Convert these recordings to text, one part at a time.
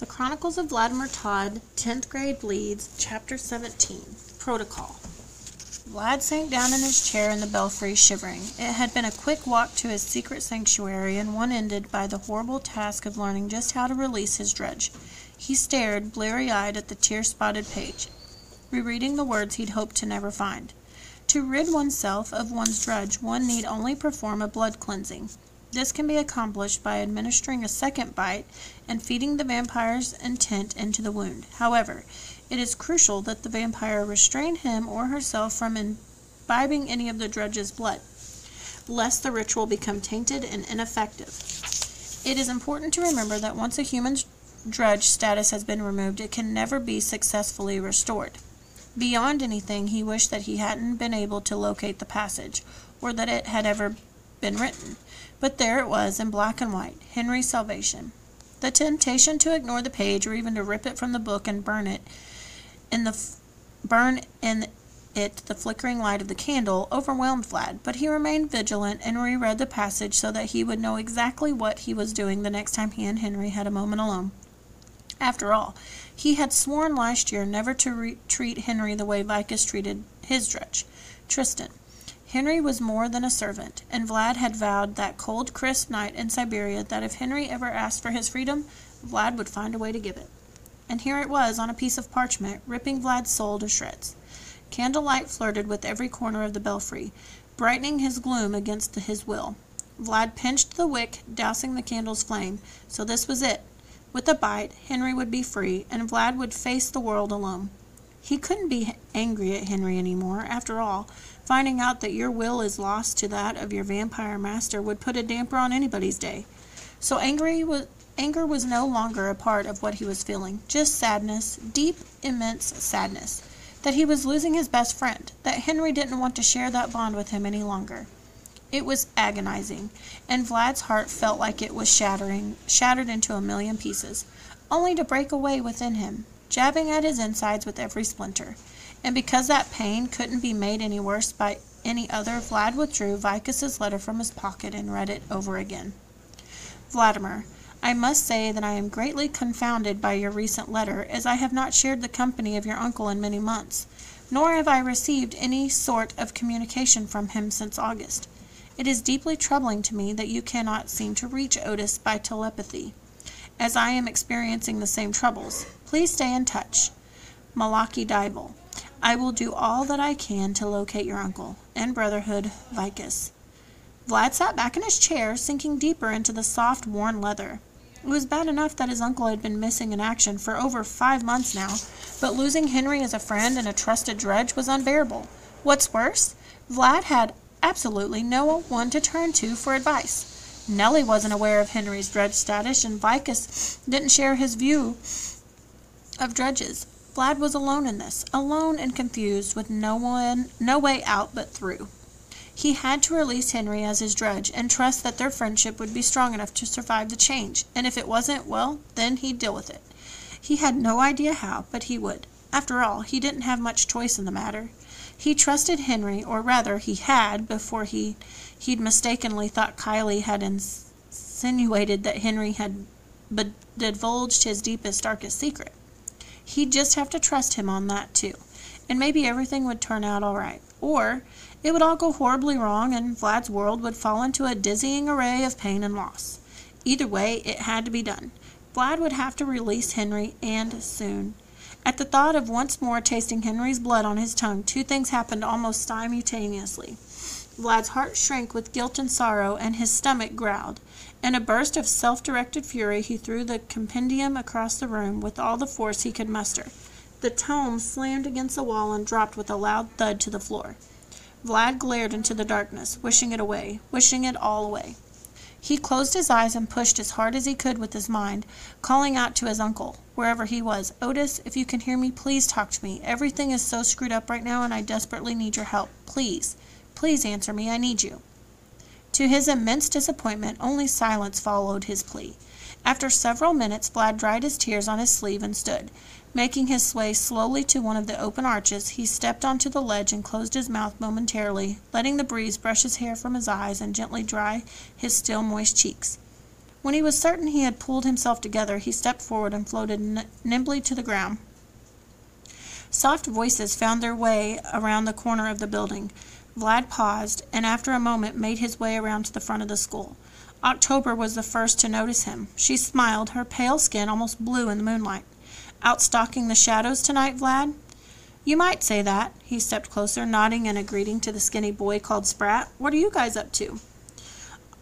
The Chronicles of Vladimir Tod, 10th Grade Bleeds, Chapter 17 Protocol. Vlad sank down in his chair in the belfry, shivering. It had been a quick walk to his secret sanctuary, and one ended by the horrible task of learning just how to release his drudge. He stared, bleary eyed, at the tear spotted page, rereading the words he'd hoped to never find. To rid oneself of one's drudge, one need only perform a blood cleansing. This can be accomplished by administering a second bite and feeding the vampire's intent into the wound. However, it is crucial that the vampire restrain him or herself from imbibing any of the drudge's blood, lest the ritual become tainted and ineffective. It is important to remember that once a human's drudge status has been removed, it can never be successfully restored. Beyond anything, he wished that he hadn't been able to locate the passage, or that it had ever been written. But there it was in black and white Henry's salvation. The temptation to ignore the page or even to rip it from the book and burn it in the f- burn in it the flickering light of the candle overwhelmed Vlad, but he remained vigilant and reread the passage so that he would know exactly what he was doing the next time he and Henry had a moment alone. After all, he had sworn last year never to re- treat Henry the way Vikas treated his drudge, Tristan. Henry was more than a servant, and Vlad had vowed that cold, crisp night in Siberia that if Henry ever asked for his freedom, Vlad would find a way to give it. And here it was on a piece of parchment, ripping Vlad's soul to shreds. Candlelight flirted with every corner of the belfry, brightening his gloom against his will. Vlad pinched the wick, dousing the candle's flame. So this was it. With a bite, Henry would be free, and Vlad would face the world alone. He couldn't be angry at Henry any more. After all, finding out that your will is lost to that of your vampire master would put a damper on anybody's day. So angry was anger was no longer a part of what he was feeling, just sadness, deep, immense sadness, that he was losing his best friend, that Henry didn't want to share that bond with him any longer. It was agonizing, and Vlad's heart felt like it was shattering, shattered into a million pieces, only to break away within him, jabbing at his insides with every splinter. And because that pain couldn't be made any worse by any other, Vlad withdrew Vikas's letter from his pocket and read it over again. Vladimir, I must say that I am greatly confounded by your recent letter, as I have not shared the company of your uncle in many months, nor have I received any sort of communication from him since August. It is deeply troubling to me that you cannot seem to reach Otis by telepathy, as I am experiencing the same troubles. Please stay in touch. Malaki Dival. I will do all that I can to locate your uncle and Brotherhood Vikas. Vlad sat back in his chair, sinking deeper into the soft, worn leather. It was bad enough that his uncle had been missing in action for over five months now, but losing Henry as a friend and a trusted drudge was unbearable. What's worse, Vlad had absolutely no one to turn to for advice. Nelly wasn't aware of Henry's drudge status, and Vikas didn't share his view of drudges. Vlad was alone in this, alone and confused, with no one, no way out but through. He had to release Henry as his drudge and trust that their friendship would be strong enough to survive the change, and if it wasn't, well, then he'd deal with it. He had no idea how, but he would. After all, he didn't have much choice in the matter. He trusted Henry, or rather, he had, before he he'd mistakenly thought Kylie had insinuated that Henry had divulged his deepest, darkest secret. He'd just have to trust him on that, too. And maybe everything would turn out all right. Or it would all go horribly wrong, and Vlad's world would fall into a dizzying array of pain and loss. Either way, it had to be done. Vlad would have to release Henry, and soon. At the thought of once more tasting Henry's blood on his tongue, two things happened almost simultaneously. Vlad's heart shrank with guilt and sorrow, and his stomach growled. In a burst of self directed fury, he threw the compendium across the room with all the force he could muster. The tome slammed against the wall and dropped with a loud thud to the floor. Vlad glared into the darkness, wishing it away, wishing it all away. He closed his eyes and pushed as hard as he could with his mind, calling out to his uncle, wherever he was, Otis, if you can hear me, please talk to me. Everything is so screwed up right now, and I desperately need your help. Please, please answer me. I need you. To his immense disappointment, only silence followed his plea. After several minutes, Vlad dried his tears on his sleeve and stood. Making his way slowly to one of the open arches, he stepped onto the ledge and closed his mouth momentarily, letting the breeze brush his hair from his eyes and gently dry his still moist cheeks. When he was certain he had pulled himself together, he stepped forward and floated nimbly to the ground. Soft voices found their way around the corner of the building. Vlad paused, and after a moment made his way around to the front of the school. October was the first to notice him. She smiled, her pale skin almost blue in the moonlight. Out stalking the shadows tonight, Vlad? You might say that. He stepped closer, nodding in a greeting to the skinny boy called Sprat. What are you guys up to?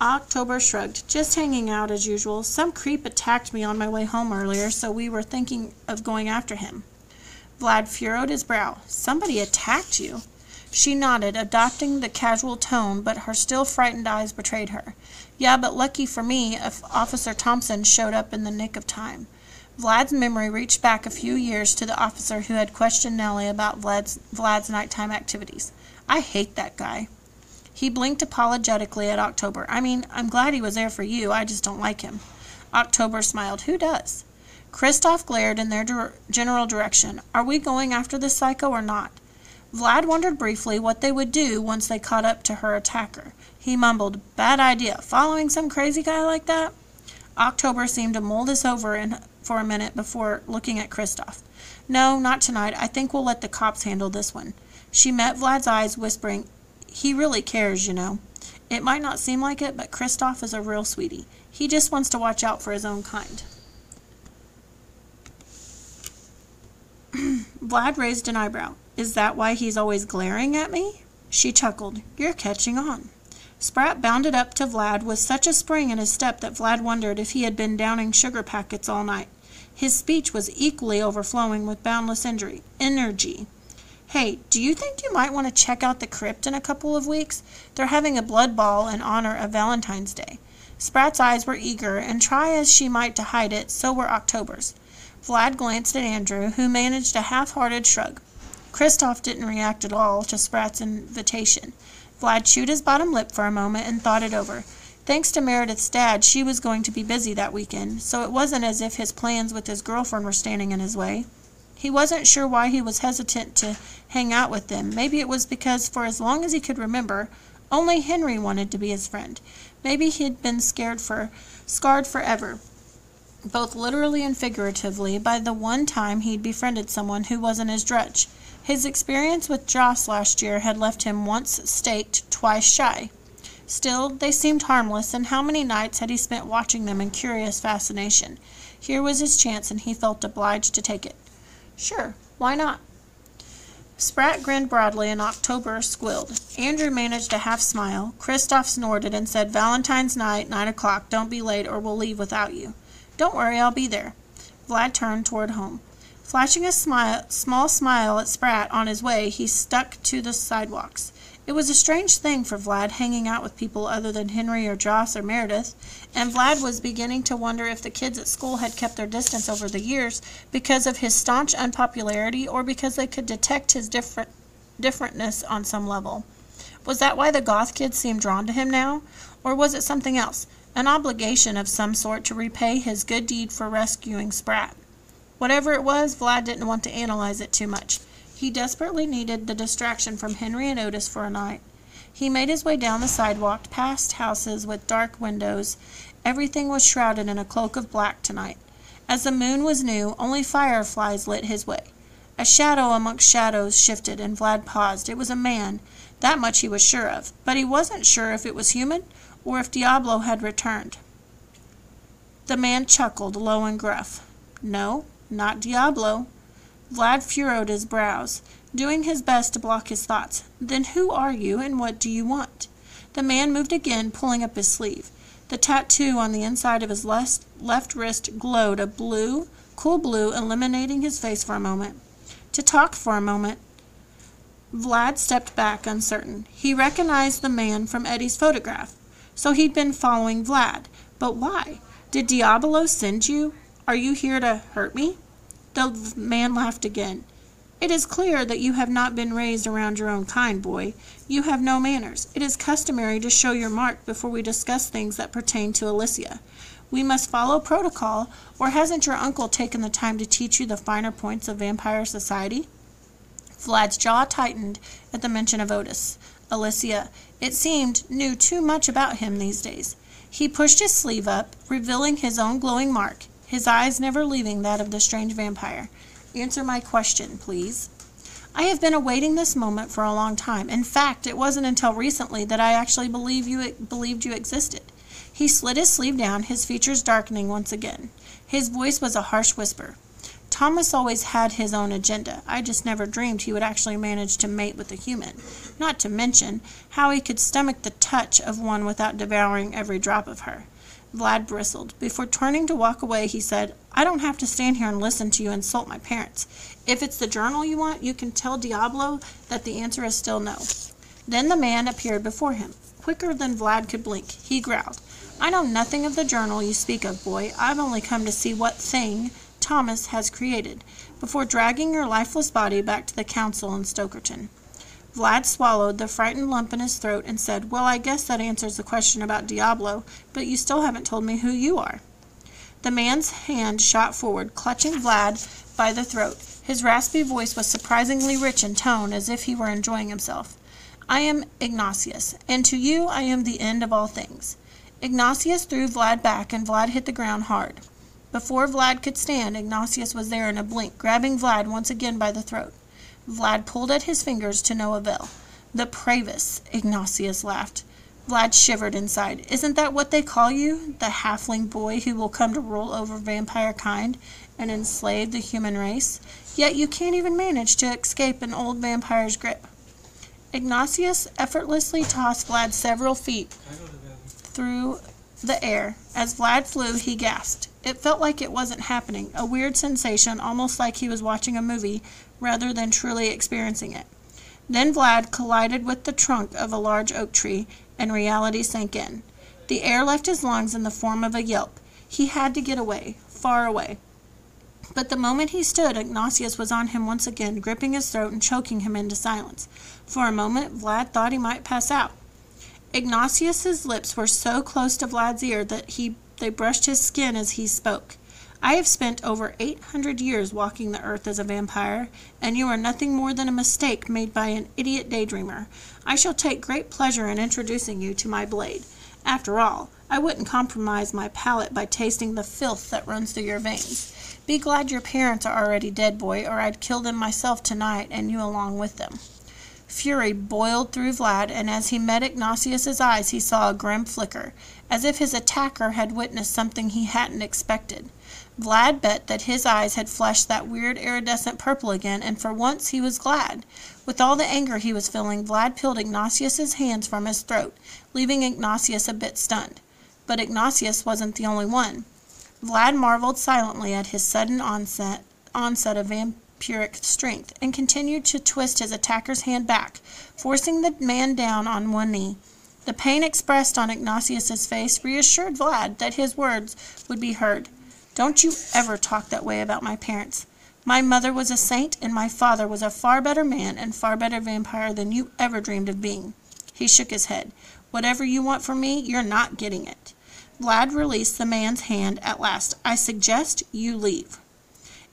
October shrugged. Just hanging out as usual. Some creep attacked me on my way home earlier, so we were thinking of going after him. Vlad furrowed his brow. Somebody attacked you? She nodded, adopting the casual tone, but her still frightened eyes betrayed her. Yeah, but lucky for me, Officer Thompson showed up in the nick of time. Vlad's memory reached back a few years to the officer who had questioned Nelly about Vlad's, Vlad's nighttime activities. I hate that guy. He blinked apologetically at October. I mean, I'm glad he was there for you. I just don't like him. October smiled. Who does? Kristoff glared in their general direction. Are we going after this psycho or not? Vlad wondered briefly what they would do once they caught up to her attacker. He mumbled, Bad idea. Following some crazy guy like that? October seemed to mull this over in for a minute before looking at Kristoff. No, not tonight. I think we'll let the cops handle this one. She met Vlad's eyes, whispering, He really cares, you know. It might not seem like it, but Kristoff is a real sweetie. He just wants to watch out for his own kind. Vlad raised an eyebrow. Is that why he's always glaring at me? She chuckled. You're catching on. Sprat bounded up to Vlad with such a spring in his step that Vlad wondered if he had been downing sugar packets all night. His speech was equally overflowing with boundless injury, energy. Hey, do you think you might want to check out the crypt in a couple of weeks? They're having a blood ball in honor of Valentine's Day. Sprat's eyes were eager, and try as she might to hide it, so were October's. Vlad glanced at Andrew, who managed a half-hearted shrug. Kristoff didn't react at all to Sprat's invitation. Vlad chewed his bottom lip for a moment and thought it over. Thanks to Meredith's dad, she was going to be busy that weekend, so it wasn't as if his plans with his girlfriend were standing in his way. He wasn't sure why he was hesitant to hang out with them. Maybe it was because, for as long as he could remember, only Henry wanted to be his friend. Maybe he'd been scared for, scarred forever, both literally and figuratively, by the one time he'd befriended someone who wasn't his drudge. His experience with Joss last year had left him once staked, twice shy. Still, they seemed harmless, and how many nights had he spent watching them in curious fascination? Here was his chance, and he felt obliged to take it. Sure, why not? Sprat grinned broadly, and October squealed. Andrew managed a half smile. Kristoff snorted and said, Valentine's night, nine o'clock. Don't be late, or we'll leave without you. Don't worry, I'll be there. Vlad turned toward home. Flashing a smile, small smile at Sprat on his way, he stuck to the sidewalks. It was a strange thing for Vlad hanging out with people other than Henry or Joss or Meredith, and Vlad was beginning to wonder if the kids at school had kept their distance over the years because of his staunch unpopularity or because they could detect his different differentness on some level. Was that why the goth kids seemed drawn to him now? Or was it something else? An obligation of some sort to repay his good deed for rescuing Sprat? Whatever it was, Vlad didn't want to analyze it too much. He desperately needed the distraction from Henry and Otis for a night. He made his way down the sidewalk, past houses with dark windows. Everything was shrouded in a cloak of black tonight. As the moon was new, only fireflies lit his way. A shadow amongst shadows shifted, and Vlad paused. It was a man. That much he was sure of. But he wasn't sure if it was human or if D'Ablo had returned. The man chuckled, low and gruff. No, not D'Ablo. Vlad furrowed his brows, doing his best to block his thoughts. Then who are you, and what do you want? The man moved again, pulling up his sleeve. The tattoo on the inside of his left, wrist glowed a blue, cool blue, illuminating his face for a moment. To talk for a moment, Vlad stepped back, uncertain. He recognized the man from Eddie's photograph. So he'd been following Vlad. But why? Did D'Ablo send you? Are you here to hurt me? The man laughed again. It is clear that you have not been raised around your own kind, boy. You have no manners. It is customary to show your mark before we discuss things that pertain to Elysia. We must follow protocol, or hasn't your uncle taken the time to teach you the finer points of vampire society? Vlad's jaw tightened at the mention of Otis. Elysia, it seemed, knew too much about him these days. He pushed his sleeve up, revealing his own glowing mark, his eyes never leaving that of the strange vampire. Answer my question, please. I have been awaiting this moment for a long time. In fact, it wasn't until recently that I actually believed you believed you existed. He slid his sleeve down, his features darkening once again. His voice was a harsh whisper. Thomas always had his own agenda. I just never dreamed he would actually manage to mate with a human. Not to mention how he could stomach the touch of one without devouring every drop of her. Vlad bristled. Before turning to walk away, he said, I don't have to stand here and listen to you insult my parents. If it's the journal you want, you can tell D'Ablo that the answer is still no. Then the man appeared before him. Quicker than Vlad could blink, he growled, I know nothing of the journal you speak of, boy. I've only come to see what thing Thomas has created, before dragging your lifeless body back to the council in Stokerton. Vlad swallowed the frightened lump in his throat and said, Well, I guess that answers the question about D'Ablo, but you still haven't told me who you are. The man's hand shot forward, clutching Vlad by the throat. His raspy voice was surprisingly rich in tone, as if he were enjoying himself. I am Ignatius, and to you I am the end of all things. Ignatius threw Vlad back, and Vlad hit the ground hard. Before Vlad could stand, Ignatius was there in a blink, grabbing Vlad once again by the throat. Vlad pulled at his fingers to no avail. The Pravus, Ignatius laughed. Vlad shivered inside. Isn't that what they call you? The halfling boy who will come to rule over vampire kind and enslave the human race? Yet you can't even manage to escape an old vampire's grip. Ignatius effortlessly tossed Vlad several feet through the air. As Vlad flew, he gasped. It felt like it wasn't happening, a weird sensation, almost like he was watching a movie rather than truly experiencing it. Then Vlad collided with the trunk of a large oak tree, and reality sank in. The air left his lungs in the form of a yelp. He had to get away, far away. But the moment he stood, Ignatius was on him once again, gripping his throat and choking him into silence. For a moment, Vlad thought he might pass out. Ignatius's lips were so close to Vlad's ear that he they brushed his skin as he spoke. I have spent over eight hundred years walking the earth as a vampire, and you are nothing more than a mistake made by an idiot daydreamer. I shall take great pleasure in introducing you to my blade. After all, I wouldn't compromise my palate by tasting the filth that runs through your veins. Be glad your parents are already dead, boy, or I'd kill them myself tonight, and you along with them. Fury boiled through Vlad, and as he met Ignatius's eyes he saw a grim flicker, as if his attacker had witnessed something he hadn't expected. Vlad bet that his eyes had flashed that weird iridescent purple again, and for once he was glad. With all the anger he was feeling, Vlad peeled Ignatius's hands from his throat, leaving Ignatius a bit stunned. But Ignatius wasn't the only one. Vlad marveled silently at his sudden onset, onset of vamp pyrrhic strength, and continued to twist his attacker's hand back, forcing the man down on one knee. The pain expressed on Ignatius's face reassured Vlad that his words would be heard. Don't you ever talk that way about my parents. My mother was a saint, and my father was a far better man and far better vampire than you ever dreamed of being. He shook his head. Whatever you want from me, you're not getting it. Vlad released the man's hand at last. I suggest you leave.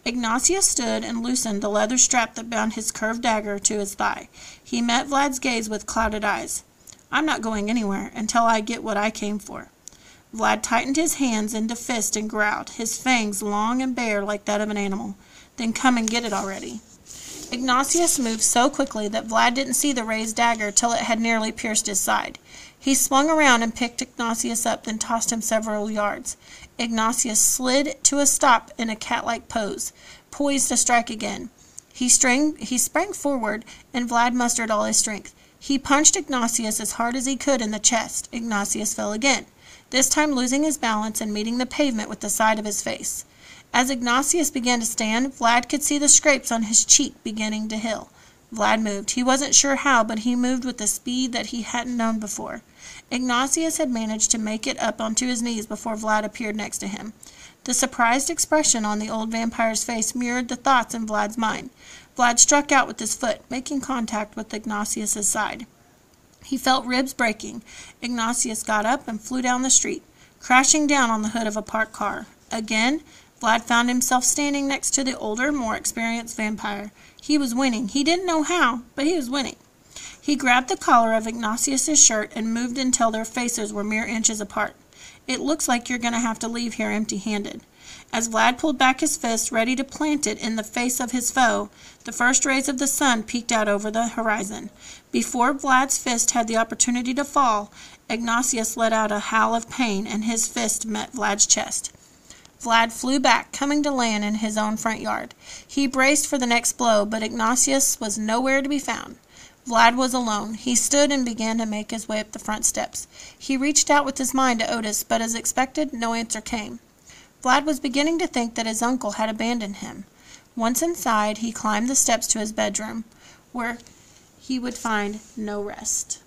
Ignatius stood and loosened the leather strap that bound his curved dagger to his thigh. He met Vlad's gaze with clouded eyes. I'm not going anywhere until I get what I came for. Vlad tightened his hands into fist and growled, his fangs long and bare like that of an animal. Then come and get it already. Ignatius moved so quickly that Vlad didn't see the raised dagger till it had nearly pierced his side. He swung around and picked Ignatius up, then tossed him several yards. Ignatius slid to a stop in a cat-like pose, poised to strike again. He, strang, he sprang forward, and Vlad mustered all his strength. He punched Ignatius as hard as he could in the chest. Ignatius fell again, this time losing his balance and meeting the pavement with the side of his face. As Ignatius began to stand, Vlad could see the scrapes on his cheek beginning to heal. Vlad moved. He wasn't sure how, but he moved with a speed that he hadn't known before. Ignatius had managed to make it up onto his knees before Vlad appeared next to him. The surprised expression on the old vampire's face mirrored the thoughts in Vlad's mind. Vlad struck out with his foot, making contact with Ignatius's side. He felt ribs breaking. Ignatius got up and flew down the street, crashing down on the hood of a parked car. Again, Vlad found himself standing next to the older, more experienced vampire. He was winning. He didn't know how, but he was winning. He grabbed the collar of Ignatius's shirt and moved until their faces were mere inches apart. It looks like you're going to have to leave here empty handed. As Vlad pulled back his fist, ready to plant it in the face of his foe, the first rays of the sun peeked out over the horizon. Before Vlad's fist had the opportunity to fall, Ignatius let out a howl of pain and his fist met Vlad's chest. Vlad flew back, coming to land in his own front yard. He braced for the next blow, but Ignatius was nowhere to be found. Vlad was alone. He stood and began to make his way up the front steps. He reached out with his mind to Otis, but as expected, no answer came. Vlad was beginning to think that his uncle had abandoned him. Once inside, he climbed the steps to his bedroom, where he would find no rest.